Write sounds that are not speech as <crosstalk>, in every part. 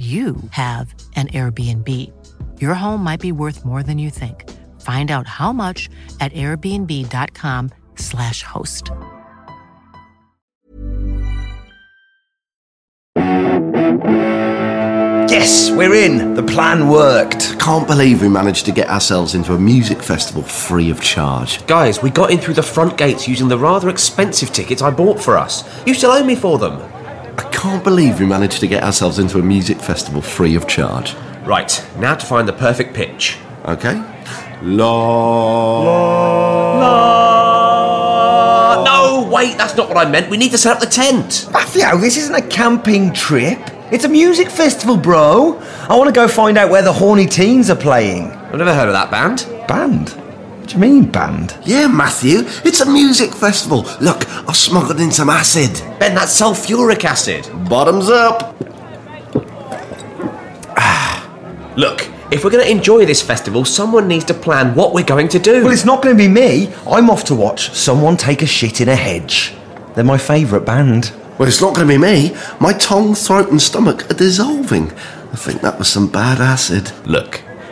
you have an Airbnb. Your home might be worth more than you think. Find out how much at airbnb.com/slash host. Yes, we're in. The plan worked. Can't believe we managed to get ourselves into a music festival free of charge. Guys, we got in through the front gates using the rather expensive tickets I bought for us. You still owe me for them. I can't believe we managed to get ourselves into a music festival free of charge. Right, now to find the perfect pitch. Okay? La. Uh, no, wait, that's not what I meant. We need to set up the tent. Matthew, this isn't a camping trip. It's a music festival, bro. I want to go find out where the horny teens are playing. I've never heard of that band. Band? What do you mean, band? Yeah, Matthew, it's a music festival. Look, I've smuggled in some acid. Ben, that's sulfuric acid. Bottoms up. <sighs> Look, if we're going to enjoy this festival, someone needs to plan what we're going to do. Well, it's not going to be me. I'm off to watch someone take a shit in a hedge. They're my favourite band. Well, it's not going to be me. My tongue, throat, and stomach are dissolving. I think that was some bad acid. Look,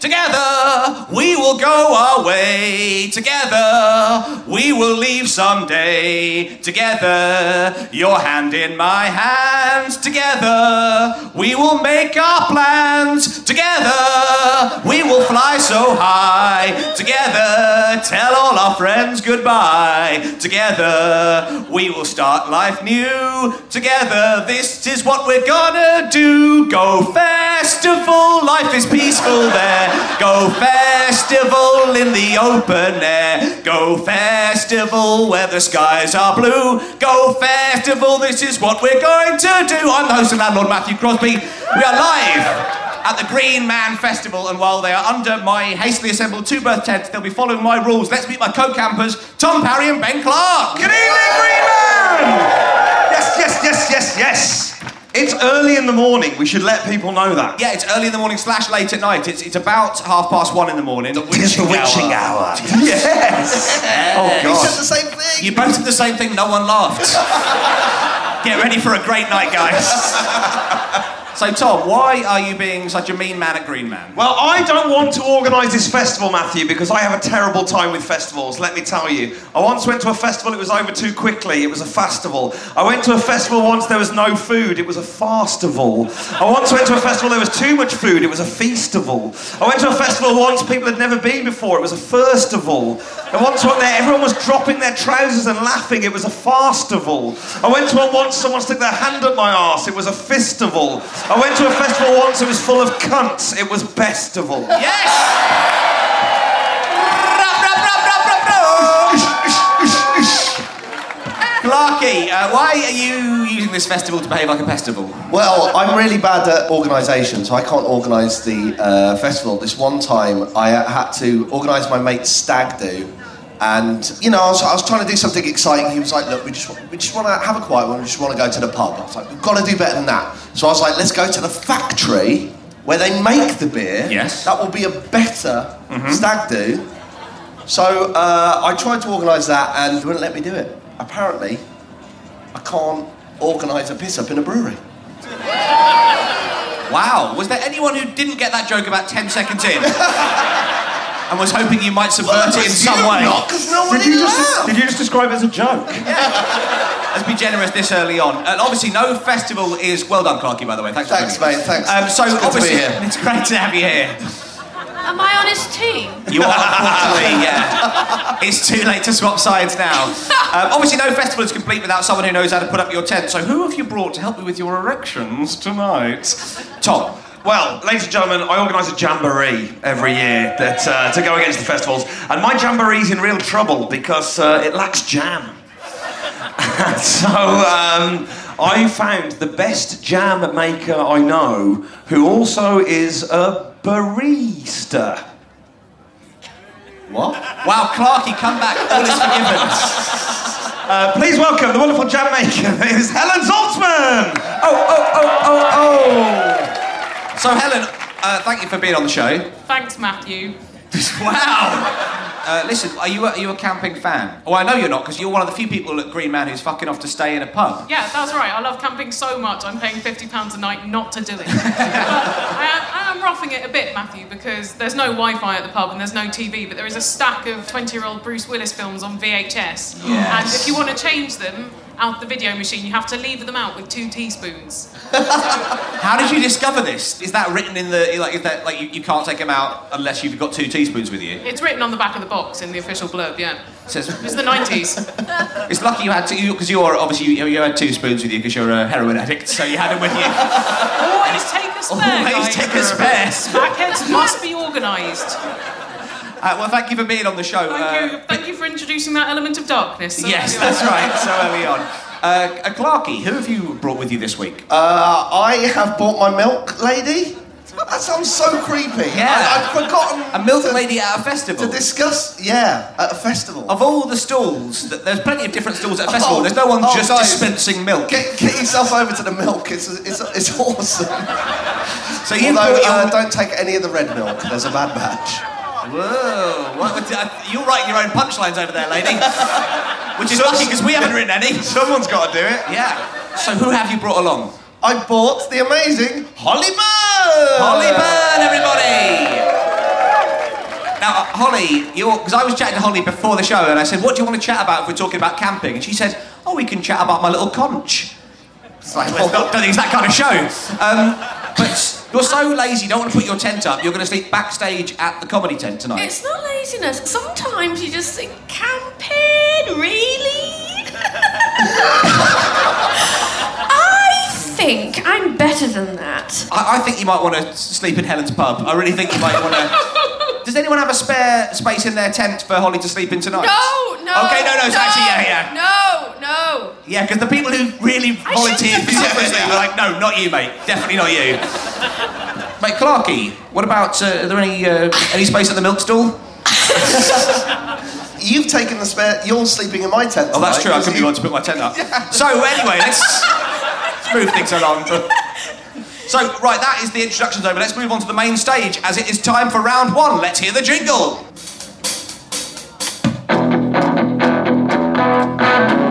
Together we will go our way. Together we will leave someday. Together, your hand in my hand. Together we will make our plans. Together we will fly so high. Together, tell all our friends goodbye. Together we will start life new. Together, this is what we're gonna do. Go festival, life is peaceful there. Go festival in the open air. Go festival where the skies are blue. Go festival, this is what we're going to do. I'm the host and landlord Matthew Crosby. We are live at the Green Man Festival, and while they are under my hastily assembled two berth tent, they'll be following my rules. Let's meet my co campers, Tom Parry and Ben Clark. Good evening, Green Man! Early in the morning. We should let people know that. Yeah, it's early in the morning slash late at night. It's, it's about half past one in the morning. It is the witching hour. <laughs> Yes. Oh, He God. said the same thing. You both said the same thing. No one laughed. <laughs> Get ready for a great night, guys. <laughs> so, Tom, why are you being such a mean man at Green Man? Well, I don't want to organise this festival, Matthew, because I have a terrible time with festivals, let me tell you. I once went to a festival, it was over too quickly, it was a festival. I went to a festival once, there was no food, it was a fastival. I once went to a festival, there was too much food, it was a feastival. I went to a festival once, people had never been before, it was a firstival. I once went there, everyone was dropping their trousers and laughing, it was a fastival. I went to one once, someone stuck their hand up my arse, it was a fistival. I went to a festival once, it was full of cunts, it was bestival. Yes! Clarky, uh, why are you using this festival to behave like a festival? Well, I'm really bad at organisation, so I can't organise the uh, festival. This one time, I uh, had to organise my mate's stag do, and you know, I was, I was trying to do something exciting. He was like, "Look, we just want, we just want to have a quiet one. We just want to go to the pub." I was like, "We've got to do better than that." So I was like, "Let's go to the factory where they make the beer. Yes. that will be a better stag do." So uh, I tried to organise that, and they wouldn't let me do it. Apparently, I can't organise a piss up in a brewery. Wow, was there anyone who didn't get that joke about 10 seconds in? <laughs> and was hoping you might subvert it in some way? because no one Did you, even just, laughed. did you just describe it as a joke? <laughs> Let's be generous this early on. And obviously, no festival is well done, Clarky. By the way, thanks. Thanks, bringing mate, thanks. Um, so It's good to be obviously, here. <laughs> it's great to have you here. Am I on his team? You are unfortunately, yeah. It's too late to swap sides now. Um, obviously, no festival is complete without someone who knows how to put up your tent. So, who have you brought to help you with your erections tonight? Tom. Well, ladies and gentlemen, I organise a jamboree every year that, uh, to go against the festivals, and my jamboree's in real trouble because uh, it lacks jam. <laughs> so um, I found the best jam maker I know, who also is a barista. What? Wow, Clarky, come back. All is forgiven. Uh, please welcome the wonderful jam maker, <laughs> is Helen Zaltzman. Oh, oh, oh, oh, oh. So, Helen, uh, thank you for being on the show. Thanks, Matthew. <laughs> Wow. Uh, listen, are you, a, are you a camping fan? Oh, I know you're not, because you're one of the few people at Green Man who's fucking off to stay in a pub. Yeah, that's right. I love camping so much, I'm paying £50 a night not to do it. <laughs> I am, I am roughing it a bit, Matthew, because there's no Wi Fi at the pub and there's no TV, but there is a stack of 20 year old Bruce Willis films on VHS. And if you want to change them out the video machine, you have to lever them out with two teaspoons. <laughs> How did you discover this? Is that written in the like? Is that like you, you can't take them out unless you've got two teaspoons with you? It's written on the back of the box in the official blurb, yeah. It says It's the 90s. <laughs> it's lucky you had two because you're obviously you, you had two spoons with you because you're a heroin addict, so you had them with you. Always take a <laughs> spare. Always guys. take a spare. Backheads must be organised. Uh, well, thank you for being on the show. Thank Uh, you. Thank you for introducing that element of darkness. so Yes, that's right. So early on. Uh, uh, Clarky, who have you brought with you this week? Uh, I have bought my milk lady. That sounds so creepy. Yeah. I, I'd forgotten. A milk to, lady at a festival. To discuss, yeah, at a festival. Of all the stalls, there's plenty of different stalls at a festival. Oh, there's no one oh, just guys. dispensing milk. Get, get yourself over to the milk. It's, it's, it's awesome. So you Although, brought uh, don't take any of the red milk. There's a bad batch. Whoa! What, you're writing your own punchlines over there, lady. <laughs> Which is lucky because we haven't written any. Someone's got to do it. Yeah. So who have you brought along? I bought the amazing Holly Burn. Holly Burn, everybody! Now, uh, Holly, you're because I was chatting to Holly before the show, and I said, "What do you want to chat about if we're talking about camping?" And she said, "Oh, we can chat about my little conch." It's like, well, I don't think it's that kind of show. Um, but you're so lazy, you don't want to put your tent up. You're going to sleep backstage at the comedy tent tonight. It's not laziness. Sometimes you just think, camping, really? <laughs> I think I'm better than that. I, I think you might want to sleep in Helen's pub. I really think you might want to. <laughs> Does anyone have a spare space in their tent for Holly to sleep in tonight? No, no. Okay, no, no, it's actually, yeah, yeah. No, no. Yeah, because the people who really I volunteered shouldn't have vociferously done were like, no, not you, mate. Definitely not you. mate, Clarky, what about, uh, are there any, uh, any space at the milk stall? <laughs> You've taken the spare. You're sleeping in my tent. Oh, that's tonight, true. I 'cause could be you- one to put my tent up. <laughs> So, anyway, let's, let's move things along. So, right, that is the introductions over. Let's move on to the main stage as it is time for round one. Let's hear the jingle. Is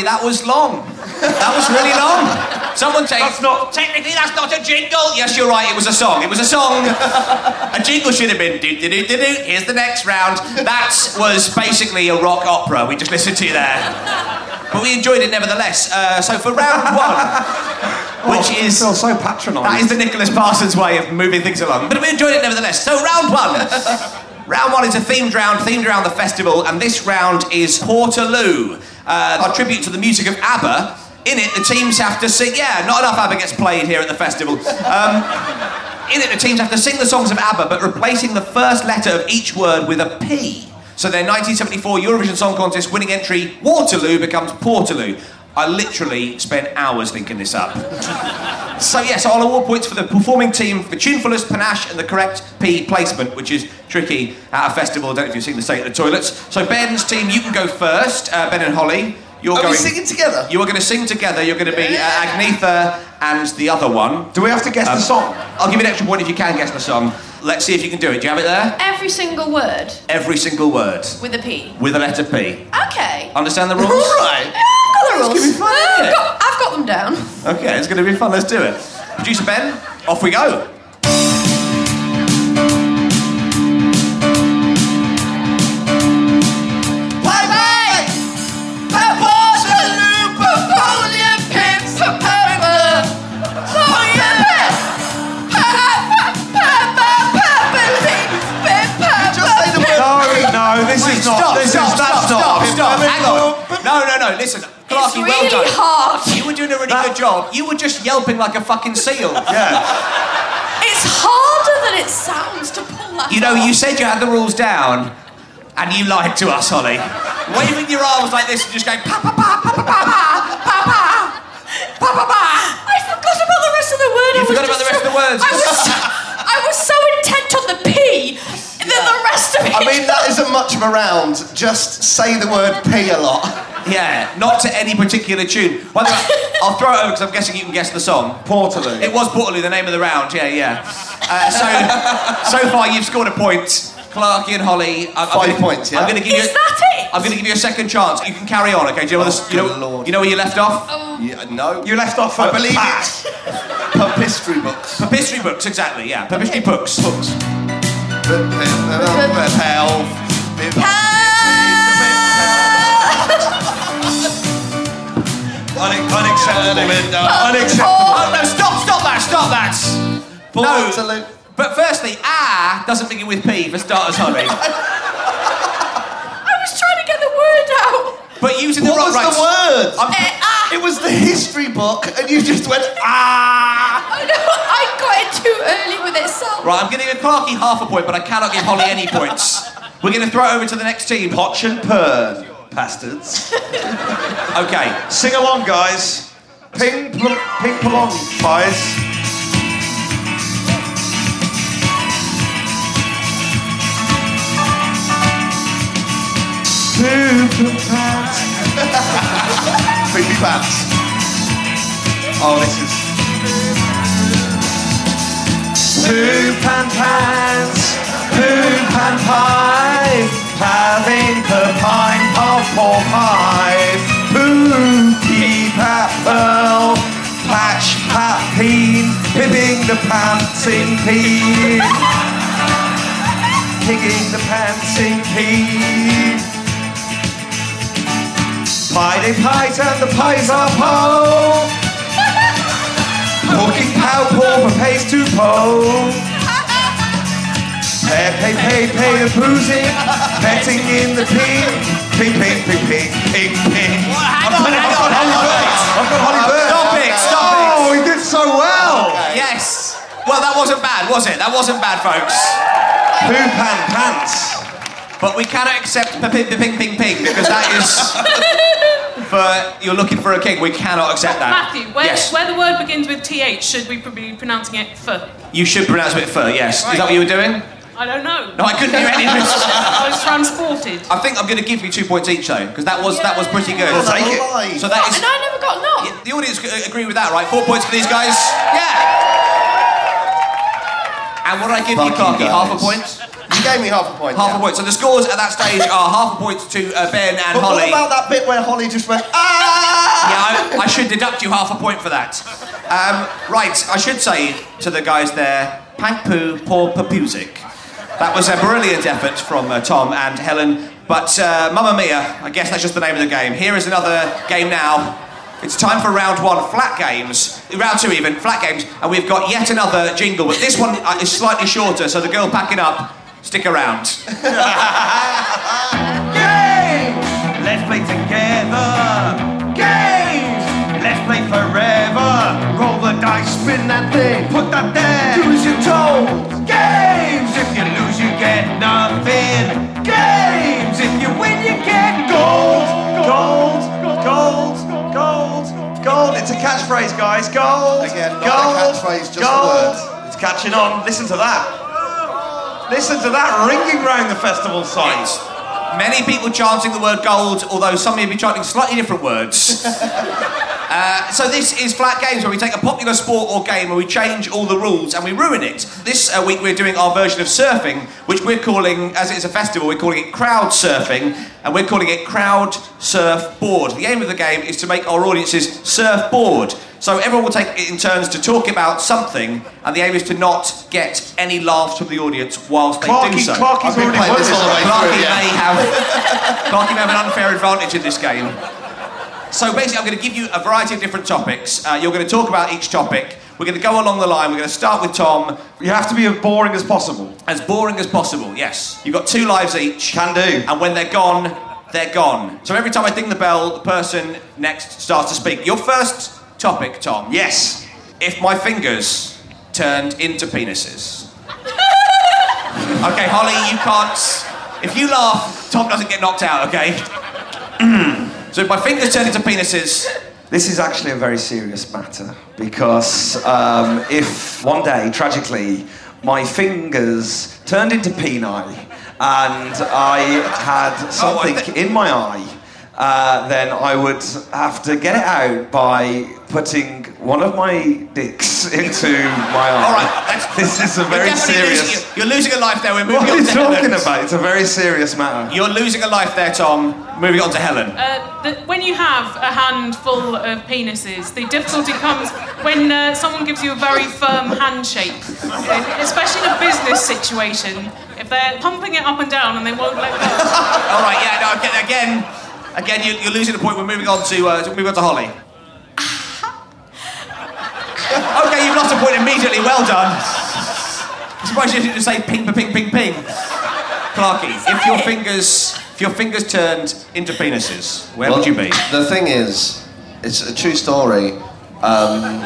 can all agree that was long. That was really long. Someone take. That's not- technically that's not a jingle. Yes, you're right. It was a song. It was a song. a jingle should have been do do do do do. Here's the next round. That was basically a rock opera. We just listened to you there, but we enjoyed it nevertheless. Uh, so for round one, which Oh, is I feel so patronised. that is the Nicholas Parsons way of moving things along. But we enjoyed it nevertheless. So round one. round one is a themed round, themed around the festival, and this round is Portaloo, uh, a tribute to the music of ABBA. In it, the teams have to sing. Yeah, not enough ABBA gets played here at the festival. Um, in it, the teams have to sing the songs of ABBA, but replacing the first letter of each word with a P. So their 1974 Eurovision Song Contest winning entry, Waterloo, becomes Portaloo. I literally spent hours thinking this up. <laughs> So yes, I'll award points for the performing team for tunefulness, panache, and the correct P placement, which is tricky at a festival. I don't know if you've seen the state of the toilets. So Ben's team, you can go first. Uh, ben and Holly, you're Are going. we singing together? You are going to sing together. You're going to be uh, Agnetha and the other one. Do we have to guess Um, the song? I'll give you an extra point if you can guess the song. Let's see if you can do it. Do you have it there? Every single word Every single word with a P. with a letter P. Okay. Understand the rules? All right. Yeah, I've got the rules. gonna be fun, Yeah, isn't I've, it? got, I've got them down. Okay, it's going to be fun. Let's do it. Producer Ben, off we go. No, no, no. Listen, It's Clarky, well really done. hard. You were doing a really good job. You were just yelping like a fucking seal. Yeah. It's harder than it sounds to pull that You know, off. you said you had the rules down, and you lied to us, Holly. Waving your arms like this and just going pa pa pa pa pa pa pa pa pa pa pa. I forgot about the rest of the word. You I forgot about the rest so- of the words. I was, I was so intent on the P that the rest of it. I mean, that isn't much of a round. Just say the word P a lot. Yeah, not to any particular tune. By the way, <laughs> I'll throw it over because I'm guessing you can guess the song. Portaloo. It was Portaloo, the name of the round. Yeah, yeah. Uh, so, <laughs> so far you've scored a point. Clarky and Holly. I'm, I'm Five gonna, points, yeah? I'm going to give Is you. that it? I'm going to give you a second chance. You can carry on, okay? Do you know, Oh, the, you, know, lord. you know where you left off? Yeah, no. You left off I at believe pass. it's papistry books. Papistry books, exactly. Yeah, papistry books. Books. Unex- unacceptable. Oh! Stop! Stop that! Stop that! No. But firstly, ah doesn't begin with P for starters, honey. I was trying to get the word out. But using the What wrong was right. the word? I'm- Eh, ah. It was the history book, and you just went ah. I know, I got it too early with itself. Right, I'm going to give Clarky half a point, but I cannot give Holly any points. We're going to throw it over to the next team. Potch and Pern, bastards. Okay. Sing along, guys. Ping, pl- ping, along, guys. Poop Poopy pants. Oh, this is. Poop and pants, poop and pie, having the pine of pork pie. Poopy pat pearl, patch pat peen, pipping the pants in peen. Pigging the pants in peen. Pie and the pies are po. Poking pow paw pays to po. Pay pay pay pay the boozing, betting in the ping, ping ping ping ping ping ping. hang I've on, hang on, hang on. I've got Holly Burn. Stop it, stop it. Oh, he did so well. Yes. Well, that wasn't bad, was it? That wasn't bad, folks. Poop and pants. But we cannot accept ping, ping, ping, ping, because that is <laughs> for you're looking for a king. We cannot accept that. Matthew, where, yes. where the word begins with th, should we be pronouncing it f? You should pronounce it fur, yes. Is that what you were doing? I don't know. No, I couldn't hear any of this. <laughs> I was transported. I think I'm going to give you two points each, though, because that was that was pretty good. Well, Take it. live. So that is. And I never got knocked. Yeah, the audience agree with that, right? Four points for these guys. Yeah. And what did I give you, Fucking Clarky? Half a point? You gave me half a point. Half yeah. a point. So the scores at that stage are half a point to uh, Ben and But Holly. what about that bit where Holly just went, ah? Yeah, I, I should deduct you half a point for that. Um, right, I should say to the guys there, Pank Poo Paw Papuzik. That was a brilliant effort from uh, Tom and Helen. But uh, Mamma Mia, I guess that's just the name of the game. Here is another game now. It's time for round one, flat games. Round two, even, flat games. And we've got yet another jingle, but this one uh, is slightly shorter, so the girl packing up, stick around. <laughs> Games! Let's play together. Games! Let's play forever. Roll the dice, spin that thing, put that there. Do as you're told. Games! If you lose, you get nothing. Games! If you win, you get gold. Gold, gold, gold, gold. It's a catchphrase, guys. Gold. Again, not a gold, catchphrase, just a gold. word. It's catching on. Listen to that. Listen to that ringing round the festival site. Many people chanting the word gold, although some may be chanting slightly different words. <laughs> Uh, so this is Flat Games, where we take a popular sport or game and we change all the rules and we ruin it. This uh, week we're doing our version of surfing, which we're calling, as it's a festival, we're calling it crowd surfing, and we're calling it crowd surf board. The aim of the game is to make our audiences surf board. So everyone will take it in turns to talk about something, and the aim is to not get any laughs from the audience whilst they do Clarky, so. Clarky's already playing this all the way. Clarky through, yeah. may have Clarky may have an unfair advantage in this game. So basically, I'm going to give you a variety of different topics. Uh, you're going to talk about each topic. We're going to go along the line. We're going to start with Tom. You have to be as boring as possible. As boring as possible. Yes. You've got two lives each. Can do. And when they're gone, they're gone. So every time I ding the bell, the person next starts to speak. Your first topic, Tom. Yes. If my fingers turned into penises. okay, Holly, you can't. If you laugh, Tom doesn't get knocked out, okay? <clears throat> so if my fingers turn into penises, This is actually a very serious matter because um, if one day, tragically, my fingers turned into peni and I had something thi- in my eye, uh, then I would have to get it out by putting one of my dicks <laughs> into my eye. All right, that's- <laughs> this is a you're very serious. Losing, you're losing a life there. We're moving What are you to talking Helen. about? It's a very serious matter. You're losing a life there, Tom. Moving on to Helen. Uh, the, when you have a handful of penises, the difficulty comes when uh, someone gives you a very firm handshake, uh, especially in a business situation. If they're pumping it up and down and they won't let go. <laughs> All right, yeah, no, again, again, again you, you're losing the point. We're moving on to uh, moving on to Holly. <laughs> okay, you've lost a point immediately. Well done. I'm surprised you didn't say ping, ping, ping, ping. Clarky, if your fingers, if your fingers turned into penises, where would you be? The thing is, it's a true story. Um,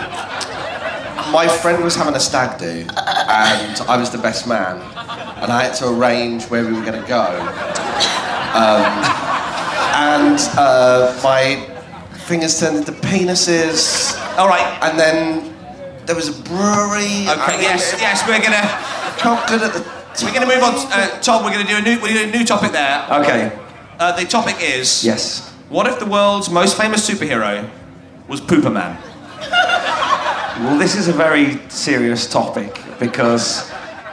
my friend was having a stag do, and I was the best man, and I had to arrange where we were going to go. Um, and uh, my fingers turned into penises, All right. and then there was a brewery. Okay. Yes. Yes. We're gonna Felt good at the. we're gonna move on. Uh, Tom, we're gonna do a new we're gonna do a new topic there. Okay. Uh, the topic is Yes. What if the world's most famous superhero was Pooperman? Well, this is a very serious topic because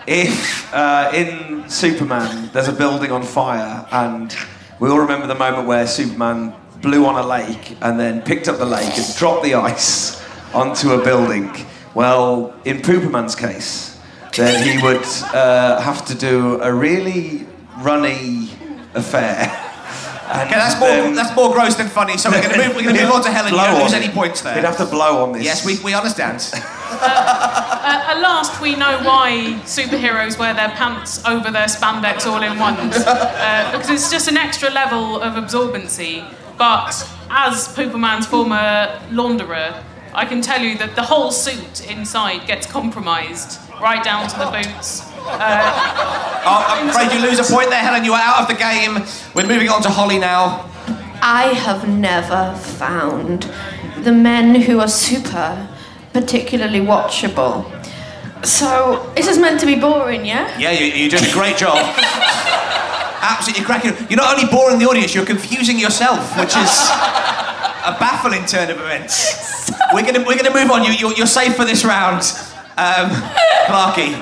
if uh, in Superman there's a building on fire, and we all remember the moment where Superman blew on a lake and then picked up the lake and dropped the ice onto a building. Well, in Pooperman's case, then he would uh, have to do a really runny affair. <laughs> And Okay, that's more then- that's more gross than funny. So we're gonna move we're gonna move on to Helen. <laughs> You Blow don't lose any points there. He'd have to blow on this. Yes, we, we understand. <laughs> Uh, at last, we know why superheroes wear their pants over their spandex all in ones. Uh, because it's just an extra level of absorbency. But as Pooperman's former launderer, I can tell you that the whole suit inside gets compromised, right down to the boots. Oh, I'm afraid you lose a point there, Helen. You are out of the game. We're moving on to Holly now. I have never found the men who are super particularly watchable. So, this is meant to be boring, yeah? Yeah, you, you're doing a great job. Absolutely cracking. You're not only boring the audience, you're confusing yourself, which is a baffling turn of events. <laughs> We're gonna we're gonna move on. You you're, you're safe for this round, um, Clarky.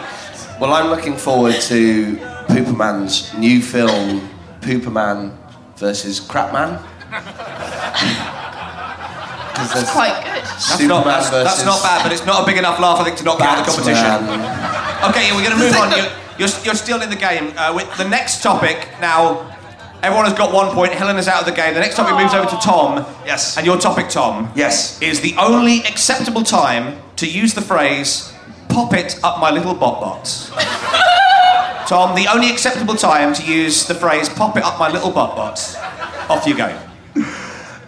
Well, I'm looking forward to Pooperman's new film, Pooperman versus Crapman. That's quite good. That's not, that's, that's not bad, but it's not a big enough laugh, I think, to knock you out of the competition. Okay, we're going to move on. You're, you're, you're still in the game. Uh, with the next topic, now, everyone has got one point. Helen is out of the game. The next topic moves over to Tom. Yes. And your topic, Tom, Yes. is the only acceptable time to use the phrase, pop it up my little bot bots. <laughs> Tom, the only acceptable time to use the phrase, pop it up my little bot bots. Off you go.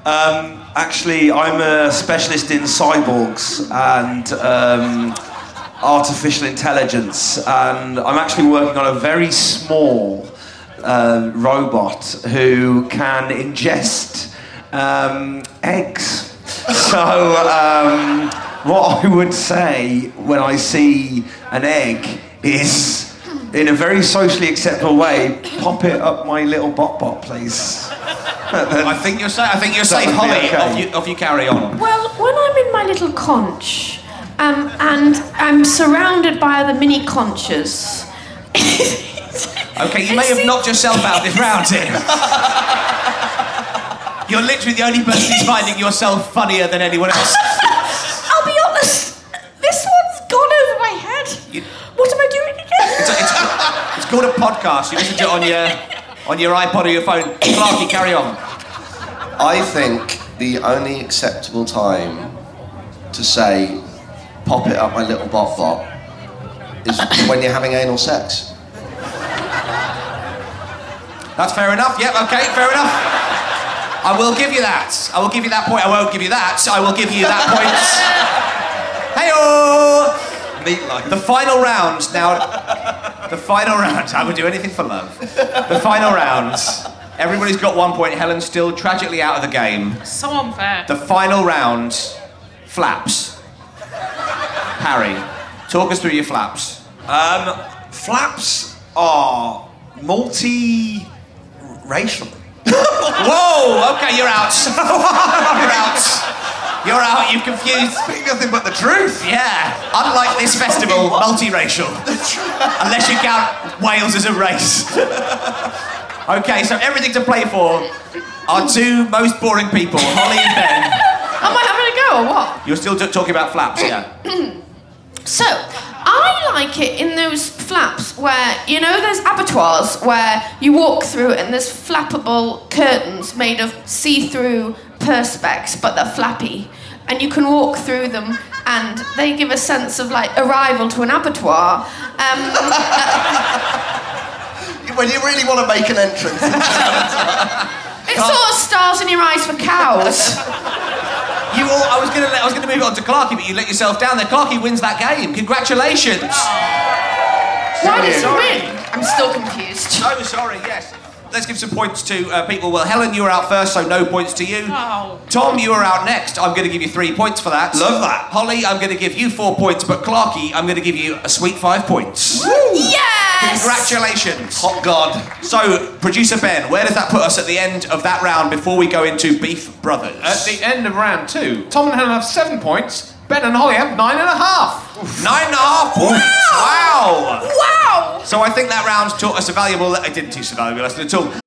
Um, actually, I'm a specialist in cyborgs and um, artificial intelligence, and I'm actually working on a very small uh, robot who can ingest um, eggs. <laughs> So, um, what I would say when I see an egg is, in a very socially acceptable way, pop it up my little bot bot, please. I think you're safe. I think you're safe, Holly. okay. Off you, off you carry on. Well, when I'm in my little conch, um, and I'm surrounded by other mini conches. <laughs> Okay, you may have knocked yourself out this round here. <laughs> You're literally the only person who's finding yourself funnier than anyone else. I'll be honest, this one's gone over my head. What am I doing again? It's, it's, it's called a podcast. You listen to it on your on your iPod or your phone. Clarky, carry on. I think the only acceptable time to say, pop it up my little bot bot, is when you're having anal sex. That's fair enough. Yep. Okay. Fair enough. I will give you that. I will give you that point. I won't give you that. I will give you that point. Heyo! Meatloaf. The final round now. The final round. I would do anything for love. The final round. Everybody's got one point. Helen's still tragically out of the game. So unfair. The final round. Flaps. Harry, talk us through your flaps. Um, flaps are multi-racial. Whoa! Okay, you're out. <laughs> you're out. You're out. You've confused. Speak nothing but the truth. Yeah. Unlike this festival, <laughs> multiracial. Unless you count Wales as a race. <laughs> okay, so everything to play for are two most boring people, Holly and Ben. Am I having a go or what? You're still t- talking about flaps, yeah. <clears throat> So, I like it in those flaps where, you know, there's abattoirs where you walk through and there's flappable curtains made of see through perspex, but they're flappy. And you can walk through them and they give a sense of like arrival to an abattoir. Um, <laughs> When you really want to make an entrance. <laughs> it sort of stars in your eyes for cows. You all, I was gonna let, I was gonna move on to Clarky, but you let yourself down there. Clarky wins that game. Congratulations. Why did you win? I'm still confused. So sorry, yes. Let's give some points to uh, people. Well, Helen, you were out first, so no points to you. Oh. Tom, you were out next. I'm going to give you three points for that. Love that. Holly, I'm going to give you four points, but Clarky, I'm going to give you a sweet five points. Yes! Congratulations. Hot God. So, producer Ben, where does that put us at the end of that round before we go into Beef Brothers? At the end of round two, Tom and Helen have seven points. Ben and Holly have nine and a half. Nine and a half points. Wow. Wow! So I think that round taught us a valuable. It didn't teach a valuable lesson at all.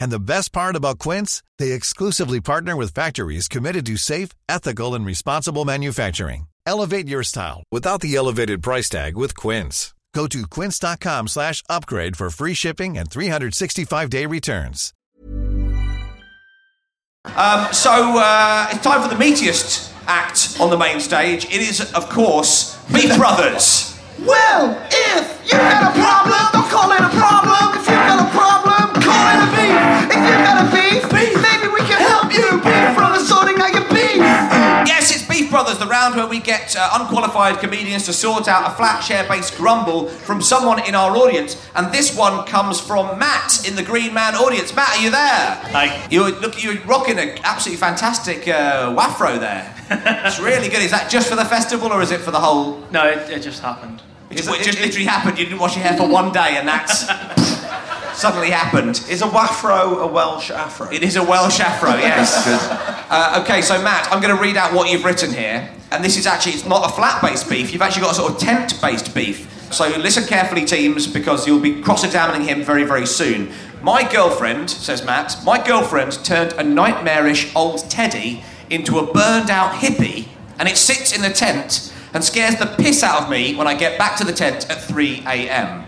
And the best part about Quince, they exclusively partner with factories committed to safe, ethical, and responsible manufacturing. Elevate your style without the elevated price tag with Quince. Go to quince.com slash upgrade for free shipping and 365-day returns. Um, so uh, it's time for the meatiest act on the main stage. It is, of course, Beef Brothers. Well, if you got a problem, don't call it a problem. Brothers, the round where we get uh, unqualified comedians to sort out a flat share based grumble from someone in our audience. And this one comes from Matt in the Green Man audience. Matt, are you there? Hi. You're, look, you're rocking an absolutely fantastic uh, wafro there. <laughs> it's really good. Is that just for the festival or is it for the whole. No, it, it just happened. It just, it just literally happened. You didn't wash your hair for one day and that's. <laughs> suddenly happened. Is a wafro a Welsh afro? It is a Welsh afro, <laughs> yes. Uh, okay, so Matt, I'm going to read out what you've written here. And this is actually, it's not a flat-based beef. You've actually got a sort of tent-based beef. So listen carefully, teams, because you'll be cross-examining him very, very soon. My girlfriend, says Matt, my girlfriend turned a nightmarish old teddy into a burned-out hippie, and it sits in the tent and scares the piss out of me when I get back to the tent at 3 a.m.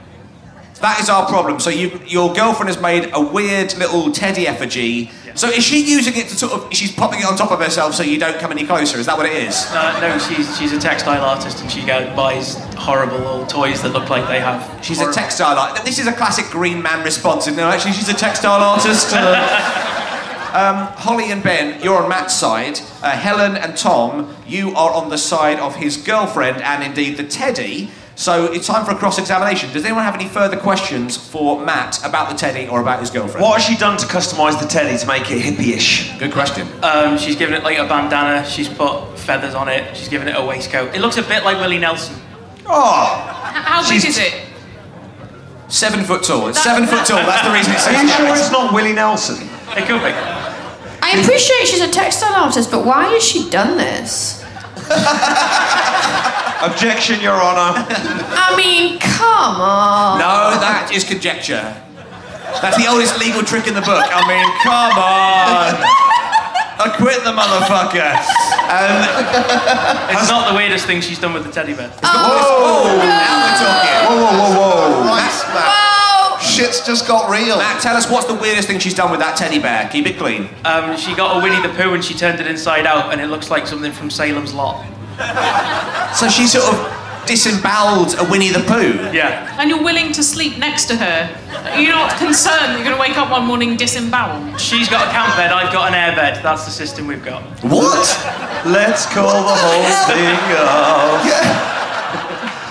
That is our problem. So you, your girlfriend has made a weird little teddy effigy. So is she using it to sort of? She's popping it on top of herself so you don't come any closer. Is that what it is? Uh, no, she's she's a textile artist and she go, buys horrible old toys that look like they have. She's horrible- a textile artist. This is a classic Green Man response. No, actually, she's a textile artist. <laughs> um, Holly and Ben, you're on Matt's side. Uh, Helen and Tom, you are on the side of his girlfriend and indeed the teddy. So it's time for a cross-examination. Does anyone have any further questions for Matt about the teddy or about his girlfriend? What has she done to customise the teddy to make it hippie-ish? Good question. Um, she's given it like a bandana. She's put feathers on it. She's given it a waistcoat. It looks a bit like Willie Nelson. Oh, How big is it? Seven foot tall. It's seven foot tall. That's the reason it says Are you that. sure it's not Willie Nelson? It could be. I appreciate she's a textile artist, but why has she done this? <laughs> Objection, Your Honour. I mean, come on. No, that is conjecture. That's the oldest legal trick in the book. I mean, come on. Acquit the motherfucker. Um, It's not the weirdest thing she's done with the teddy bear. It's Oh, now we're talking. Whoa, whoa, whoa, whoa. Right, Matt. Shit's just got real. Matt, tell us what's the weirdest thing she's done with that teddy bear. Keep it clean. Um, she got a Winnie the Pooh and she turned it inside out and it looks like something from Salem's Lot. So she sort of disemboweled a Winnie the Pooh. Yeah. And you're willing to sleep next to her. You're not concerned that you're going to wake up one morning disemboweled. She's got a camp bed, I've got an air bed. That's the system we've got. What? Let's call the whole thing <laughs> off. Yeah.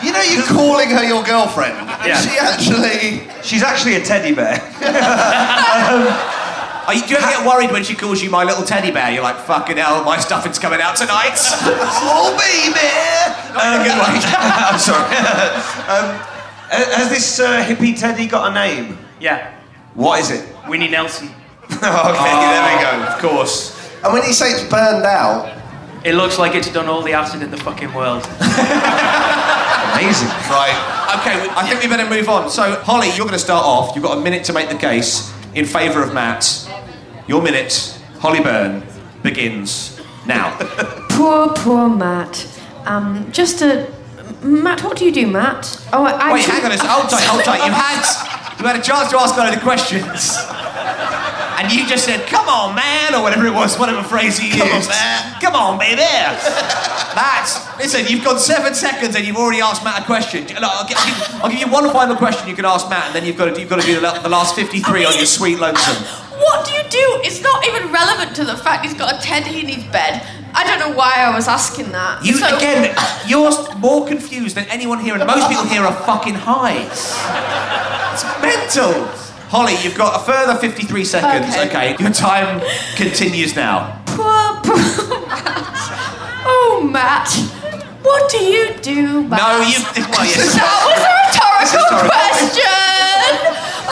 You know, you're calling her your girlfriend. Yeah. She actually. She's actually a teddy bear. <laughs> <laughs> Are you, do you ever get worried when she calls you my little teddy bear? You're like, fucking hell, my stuffing's coming out tonight. <laughs> Oh, baby! Not in a good way. <laughs> I'm sorry. um, has this uh, hippie teddy got a name? Yeah. What is it? Winnie Nelson. <laughs> okay, there we go. Of course. And when you say it's burned out, It looks like it's done all the acid in the fucking world. Amazing. Right. Okay, I think we better move on. So, Holly, you're going to start off. You've got a minute to make the case in favour of Matt. Your minute, Holly Burn, begins now. <laughs> Poor, poor Matt. Um, just a. Matt, what do you do, Matt? Oh, I. I Wait, hang on a second. Hold tight, hold tight. You had, you had a chance to ask a load of questions. And you just said, come on, man, or whatever it was, whatever phrase you Come on, man. Come on, baby. That's, listen, you've got seven seconds and you've already asked Matt a question. Look, I'll, give, I'll give you one final question you can ask Matt, and then you've got to, you've got to do the, the last 53 on your sweet lonesome. <laughs> What do you do? It's not even relevant to the fact he's got a teddy in his bed. I don't know why I was asking that. You, So- again, you're more confused than anyone here, and most people here are fucking high. It's mental. Holly, you've got a further 53 seconds. Okay. Your time continues now. Poor, poor Matt. Oh, Matt. What do you do, Matt? No, you. Well, yes. That was a rhetorical rhetorical. question.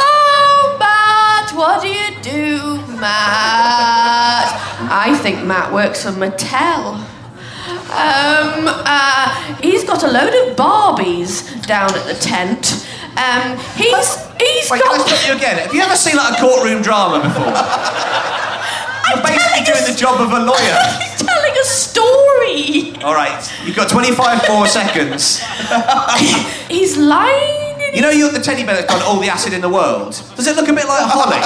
Oh, Matt, what do you do, Matt? I think Matt works for Mattel. Um, uh, he's got a load of Barbies down at the tent. Um, he's he's Wait, got. can I stop you again? Have you ever seen like a courtroom drama before? <laughs> You're basically doing the job of a lawyer. <laughs> He's telling a story. All right, you've got 25 more seconds. <laughs> He's lying. You know you're the teddy bear that's got all the acid in the world. Does it look a bit like Holly?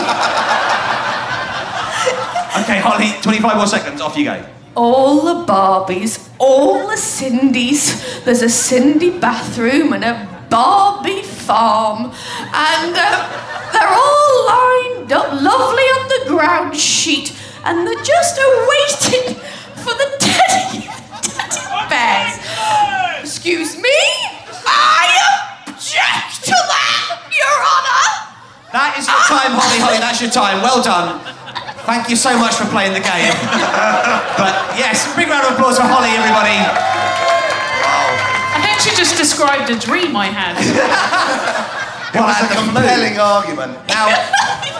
Okay, Holly, 25 more seconds. Off you go. all the Barbies, all the Sindys. There's a Sindy bathroom and a Barbie farm, and uh, they're all lined up lovely on the ground sheet, and they're just waiting for the teddy, <laughs> teddy bears. Excuse me? I object to that, Your Honour! That is your time, Holly. Holly, that's your time. Well done. Thank you so much for playing the game. <laughs> but yes, big round of applause for Holly, everybody. She just described a dream I had. <laughs> It was a compelling argument. Now,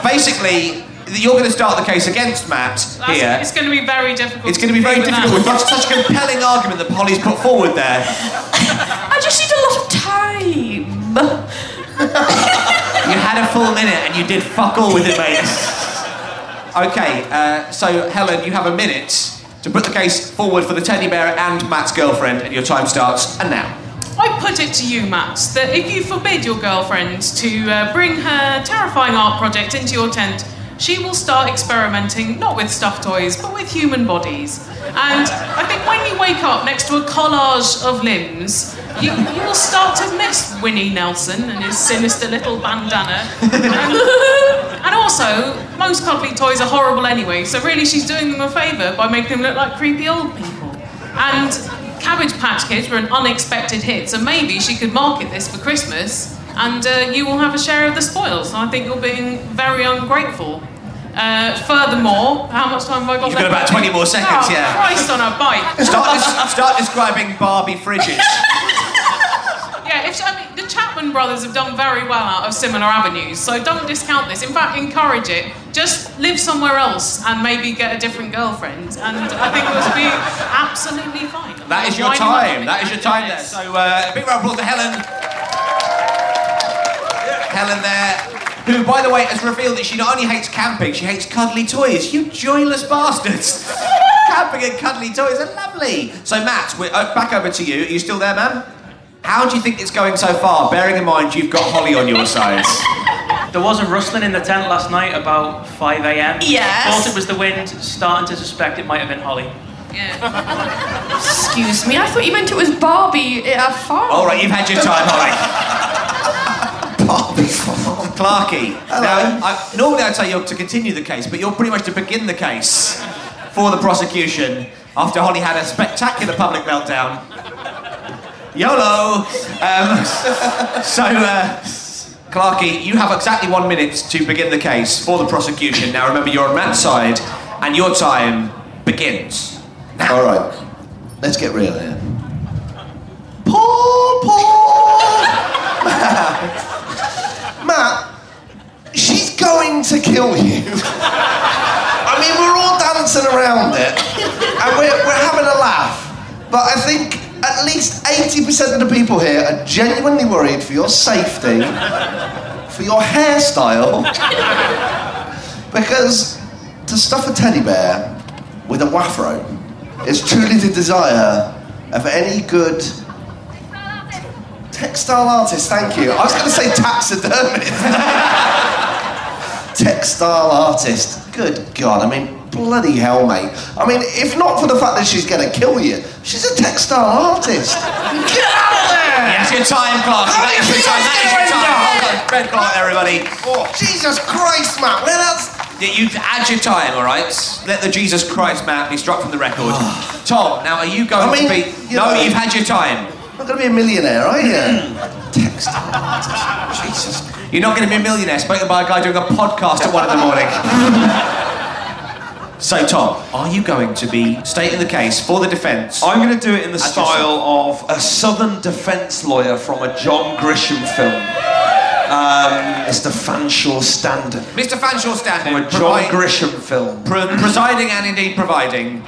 basically, you're going to start the case against Matt That's, here. It's going to be very difficult. It's going to be very difficult with such, such a compelling argument that Polly's put forward there. <laughs> I just need a lot of time. <laughs> You had a full minute and you did fuck all with it, mate. Okay, uh, so Helen, you have a minute to put the case forward for the teddy bear and Matt's girlfriend, and your time starts. And now. I put it to you, Matt, that if you forbid your girlfriend to uh, bring her terrifying art project into your tent, she will start experimenting not with stuffed toys, but with human bodies. And I think when you wake up next to a collage of limbs, you, will start to miss Winnie Nelson and his sinister little bandana. And, <laughs> and also, most cuddly toys are horrible anyway, so really she's doing them a favour by making them look like creepy old people. And Cabbage Patch Kids were an unexpected hit, so maybe she could market this for Christmas and uh, you will have a share of the spoils. I think you're being very ungrateful. Uh, furthermore, how much time have I got You've got about 20 more seconds, oh, yeah. Christ on a bike. Start, des- start describing Barbie fridges. <laughs> Yeah, if, I mean, the Chapman brothers have done very well out of similar avenues, so don't discount this. In fact, encourage it. Just live somewhere else and maybe get a different girlfriend, and I think it would be absolutely fine. That is your Why time. That is your time there. So, uh, big round of applause to Helen. Helen there, who, by the way, has revealed that she not only hates camping, she hates cuddly toys. You joyless bastards. <laughs> camping and cuddly toys are lovely. So, Matt, we're uh, back over to you. Are you still there, man? How do you think it's going so far, bearing in mind you've got Holly on your side? <laughs> There was a rustling in the tent last night about 5 a.m. Yes. Thought it was the wind, starting to suspect it might have been Holly. Yeah. Excuse me, I thought you meant it was Barbie at a farm. All right, you've had your time, Holly. Barbie. Clarky. Now, I, normally I'd say you're to continue the case, but you're pretty much to begin the case for the prosecution after Holly had a spectacular public meltdown. YOLO! Um, so, uh, Clarky, you have exactly one minute to begin the case for the prosecution. Now, remember, you're on Matt's side, and your time begins. All right, let's get real here. Paul, Paul! Matt, <laughs> Matt, she's going to kill you. I mean, we're all dancing around it, and we're, we're having a laugh. But I think at least 80% of the people here are genuinely worried for your safety, for your hairstyle, because to stuff a teddy bear with a waffro is truly the desire of any good textile artist. Thank you. I was going to say taxidermist. <laughs> textile artist. Good God. I mean, bloody hell, mate. I mean, if not for the fact that she's going to kill you, she's a textile artist. Get out of there! That's your time, Clarky. That is your time. That is your time. Hold on. Red clock, everybody. Oh, Jesus Christ, Matt. Where else? Yeah, you had your time, all right? Let the Jesus Christ map be struck from the record. Ah. Tom, now are you going I mean, to be? you no, know- you've had your time. Not going to be a millionaire, are you? textile artist. Jesus. You're not going to be a millionaire. Spoken by a guy doing a podcast at one in the morning. <laughs> so, Tom, are you going to be stating the case for the defence? I'm going to do it in the style of a southern defence lawyer from a John Grisham film. Um, Mr. Fanshawe Standard. Mr. Fanshawe Standard, From a John Grisham film. pre- presiding and indeed providing,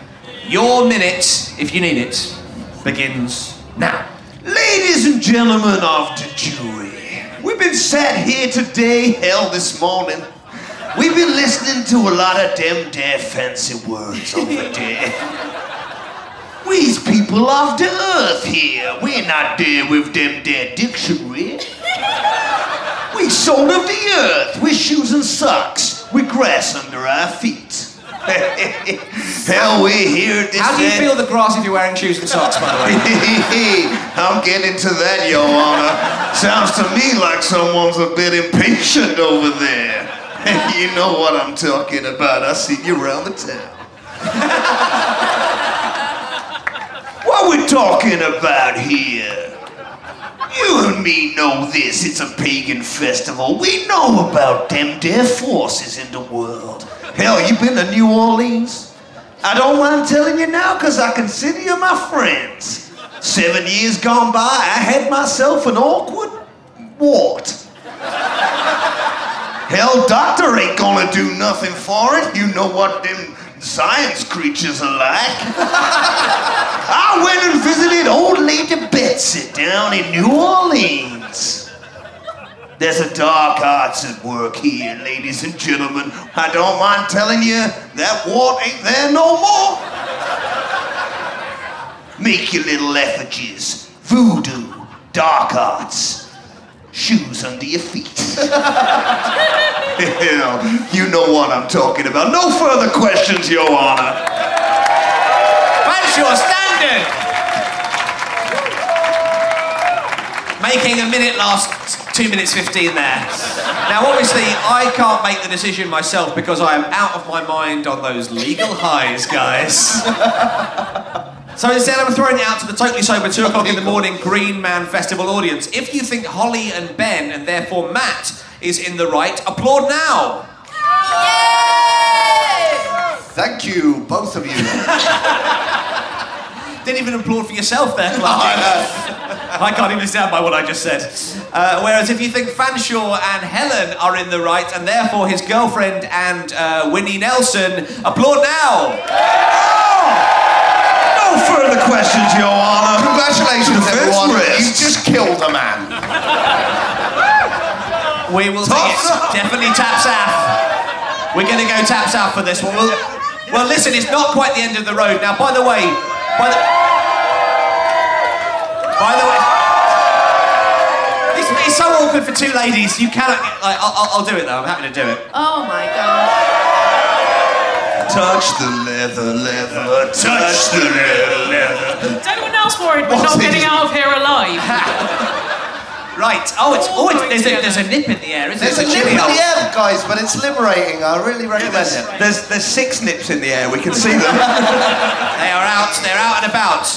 your minute, if you need it, begins now. Ladies and gentlemen of the jury, we've been sat here today, hell this morning. We've been listening to a lot of them there fancy words over <laughs> there. We's people of the earth here. We're not there with them there dictionary. We soul of the earth We're shoes and socks, with grass under our feet. <laughs> Hell, we're here this How do you feel the grass if you're wearing shoes and socks, by the way? <laughs> I'm getting to that, Your Honor. Sounds to me like someone's a bit impatient over there. <laughs> you know what I'm talking about. I see you around the town. <laughs> what we talking about here? You and me know this. It's a pagan festival. We know about them there forces in the world. Hell, you been to New Orleans? I don't mind telling you now, because I consider you my friends. Seven years gone by, I had myself an awkward wart. Hell, doctor ain't gonna do nothing for it. You know what them science creatures are like. <laughs> I went and visited old lady Betsy down in New Orleans. There's a dark arts at work here, ladies and gentlemen. I don't mind telling you, that wart ain't there no more. Make your little effigies. Voodoo, dark arts, shoes under your feet. <laughs> Hell, you know what I'm talking about. No further questions, Your Honor. That's your standard! Making a minute last two minutes 15 there. Now, obviously, I can't make the decision myself because I am out of my mind on those legal highs, guys. <laughs> So instead, I'm throwing it out to the totally sober 2 o'clock in the morning Green Man Festival audience. If you think Holly and Ben, and therefore Matt, is in the right, applaud now. Thank you, both of you. <laughs> Didn't even applaud for yourself there, Clark. <laughs> I can't even stand by what I just said. Uh, whereas if you think Fanshawe and Helen are in the right, and therefore his girlfriend and uh, Winnie Nelson, applaud now. No further questions, Your Honor. Congratulations, Defense everyone. rest. You just killed a man. We will Tap take it. Definitely tap south. We're going to go tap south for this one. We'll, well, listen, it's not quite the end of the road. Now, by the way, by the, by the way, it's, it's so awkward for two ladies. You cannot. Get, like, I'll, I'll, I'll do it though. I'm happy to do it. Oh my god. Touch the leather, leather, touch the leather, leather. Is anyone else worried we're What's not it? getting out of here alive? <laughs> Right. Oh, it's oh, it's, there's, a, there's a nip in the air, isn't it? There's a there? nip in the air, guys, but it's liberating. I really recommend it. There's, there's six nips in the air. We can see them. <laughs> They are out, they're out and about.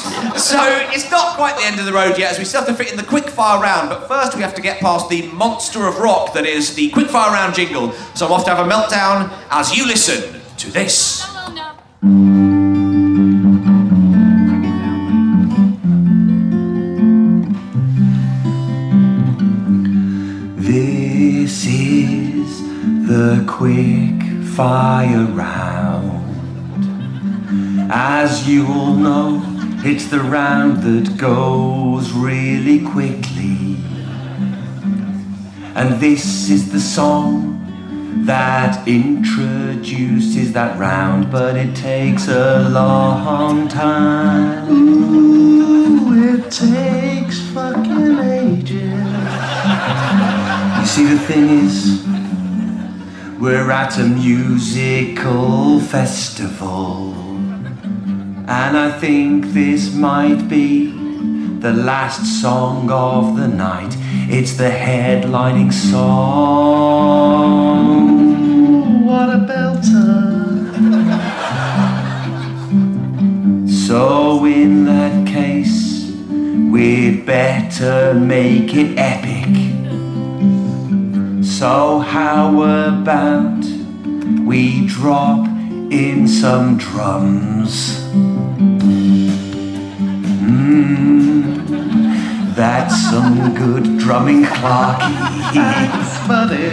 So it's not quite the end of the road yet, as we still have to fit in the quick fire round. But first, we have to get past the monster of rock that is the quick fire round jingle. So I'm off to have a meltdown as you listen to this. This is the quick fire round. As you all know, it's the round that goes really quickly. And this is the song that introduces that round, but it takes a long time. Ooh, it takes fucking ages. You see, the thing is, we're at a musical festival. And I think this might be the last song of the night. It's the headlining song. What a belter. So, in that case, we'd better make it epic. So, how about we drop in some drums? Mm, that's some good drumming, Clarky. It's funny.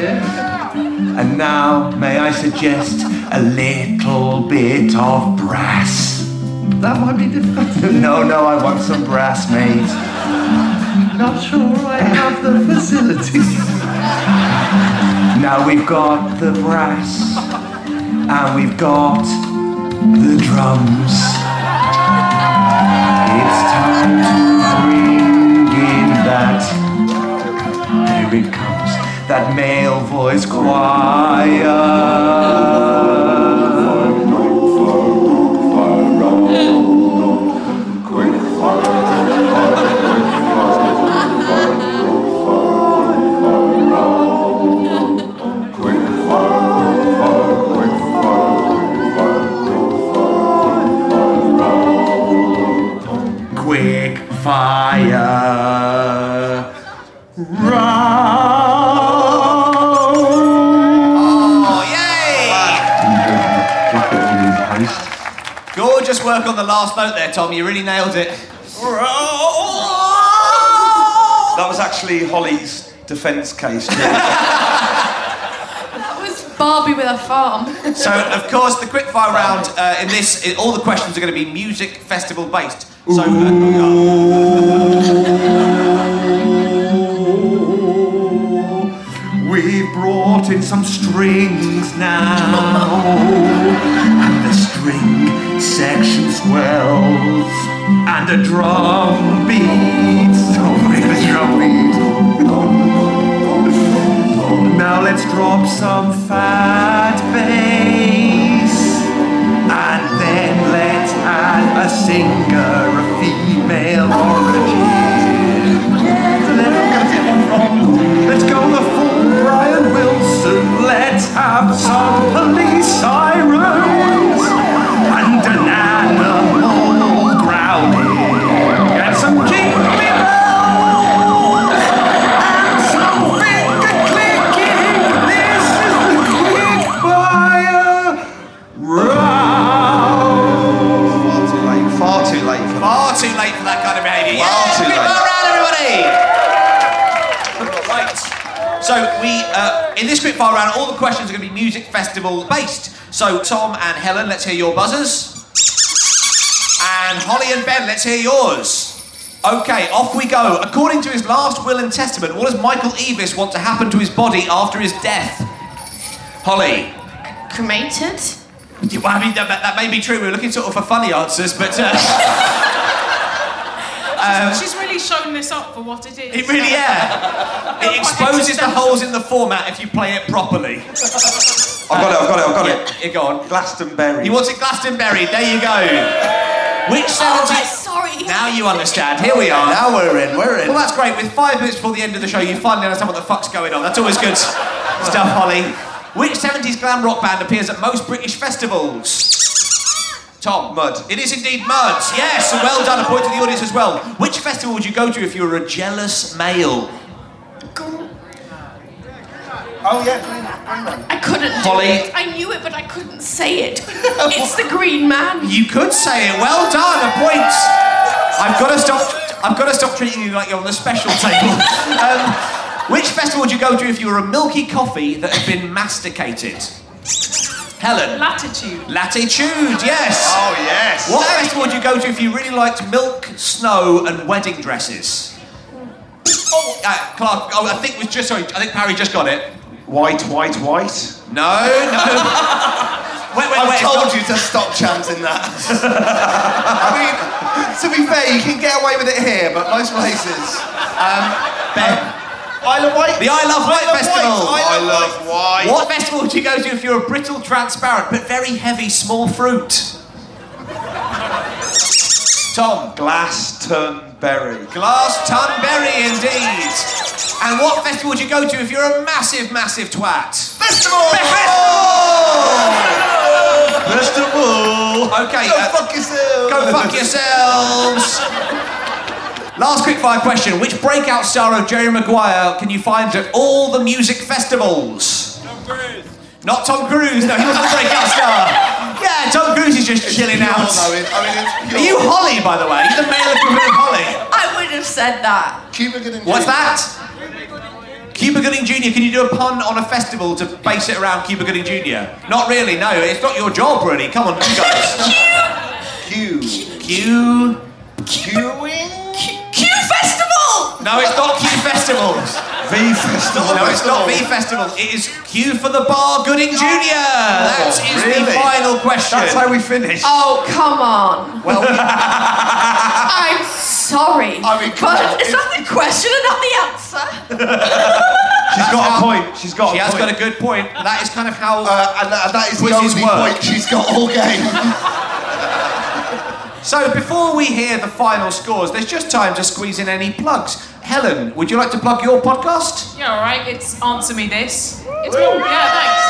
And now, may I suggest a little bit of brass? That might be difficult. no, no, I want some brass, mate. Not sure I have the facilities. Now we've got the brass and we've got the drums. Note there, Tom. You really nailed it. That was actually Holly's defence case. <laughs> That was Barbie with a farm. So, of course, the quickfire round uh, in this, i all the questions are going to be music festival based. So, We've brought in some strings drop some fat bass, and then let's add a singer, a female origin. Festival based. So Tom and Helen, let's hear your buzzers. And Holly and Ben, let's hear yours. Okay, off we go. According to his last will and testament, what does Michael Eavis want to happen to his body after his death? Holly. Cremated? Yeah, Well, I mean, that, that may be true. We were looking sort of for funny answers, but uh, <laughs> um, She's really shown this up for what it is. it really, yeah, <laughs> it exposes the holes in the format if you play it properly. <laughs> I've got it, I've got it, I've got it. Yeah, go on. Glastonbury. He wants it Glastonbury. There you go. Which Oh, 70? Sorry. Now you understand. Here we are. Now we're in. We're in. Well, that's great. With five minutes before the end of the show, you finally understand what the fuck's going on. That's always good stuff, Holly. Which 70s glam rock band appears at most British festivals? Tom. Mud. It is indeed Mud. Yes, well done. A point to the audience as well. Which festival would you go to if you were a jealous male? Oh yeah. Green, green Man. I couldn't do Holly. it. I knew it, but I couldn't say it. <laughs> it's the Green Man. You could say it. Well done. A point. I've got to stop. I've got to stop treating you like you're on the special table. <laughs> um, which festival would you go to if you were a milky coffee that had been masticated? Helen. Latitude. Latitude, yes. Oh yes. What festival would you go to if you really liked milk, snow, and wedding dresses? Oh, uh, Clark. Oh, I think it was just. Sorry, I think Parry just got it. White, white, white. No, no. <laughs> wait, wait, I've wait. told it's you to stop chanting that. <laughs> I mean, to be fair, you can get away with it here, but most places. Um, Ben. Isle of Wight. The I Love White Isle Festival. Wight, I love white. What festival would you go to if you're a brittle, transparent, but very heavy small fruit? Tom. Glastonbury. Glastonbury, indeed. And what festival would you go to if you're a massive, massive twat? Festival. Festival. Festival! Okay. Go uh, fuck yourself. Go fuck yourselves. Last quickfire question. Which breakout star of Jerry Maguire can you find at all the music festivals? Tom Cruise. Not Tom Cruise, no, he wasn't a breakout star. Yeah, Tom Cruise is just chilling Pure, out. though, it- I mean, it's pure. Are you Holly, by the way? You're the male equivalent of Holly. I would have said that. Cuba Gooding What's Jr. that? Cuba Gooding Jr. Can you do a pun on a festival to base it around Cuba Gooding Jr.? Not really, no. It's not your job, really. Come on, you guys. <laughs> Q. Q. Queuing. Q Festival! No, it's not Q Festivals. V Festival. No, it's not V Festival. It is Q for the Bar Gooding Jr. That is the final question. That's how we finish. Oh, come on. Well, we- <laughs> I'm sorry. I mean, but on, is that the question and not the answer? <laughs> She's got a point. She's got she a has point. got a good point. That is kind of how. Uh, and, that, and that is the only work. point she's got all game. <laughs> So before we hear the final scores, there's just time to squeeze in any plugs. Helen, would you like to plug your podcast? Yeah, all right. It's answer me this. It's more. Yeah, thanks.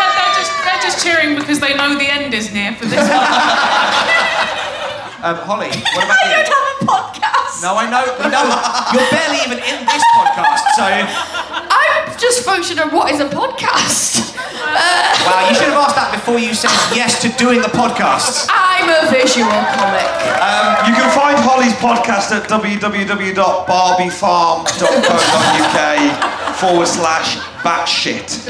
They're, they're just they're just cheering because they know the end is near for this one. <laughs> Um, Holly, what about you? I you? don't have a podcast. No, I know. No, you're barely even in this podcast, So, I'm just functioning on what is a podcast. Uh, <laughs> wow, you should have asked that before you said yes to doing the podcast. I'm a visual comic. Um, you can find Holly's podcast at www.barbiefarm.co.uk forward slash batshit.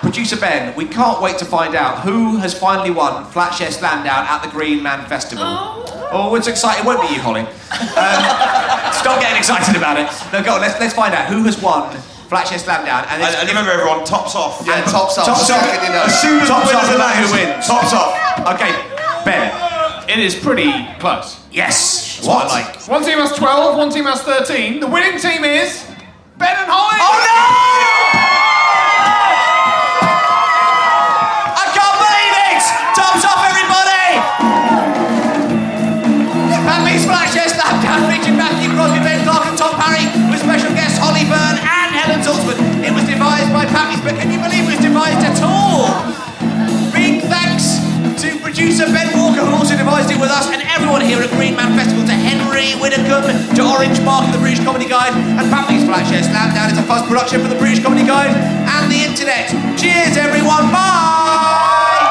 Producer Ben, we can't wait to find out who has finally won Flatshare Slam Down at the Green Man Festival. Oh, it's exciting. It won't be you, Holly. Um, stop getting excited about it. No, go on, let's, let's find out who has won Flatshare Slam Down. And, And, and remember, everyone, tops off. Yeah, tops off. Tops off. Second, you know. As soon as Tops the off, winner's no matter announced, who wins. tops off. Okay, Ben. It is pretty close. Yes. That's what I like. One team has 12, one team has 13. The winning team is Ben and Holly. Oh no! By but can you believe it was devised at all? Big thanks to producer Ben Walker, who also devised it with us, and everyone here at Green Man Festival, to Henry Widdicombe, to Orange Mark of the British Comedy Guide, and Pappy's Flatshare Slam Down is a fuzz production for the British Comedy Guide and the internet. Cheers, everyone. Bye!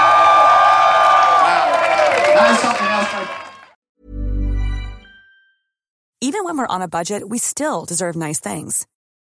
That is something else. Even when we're on a budget, we still deserve nice things.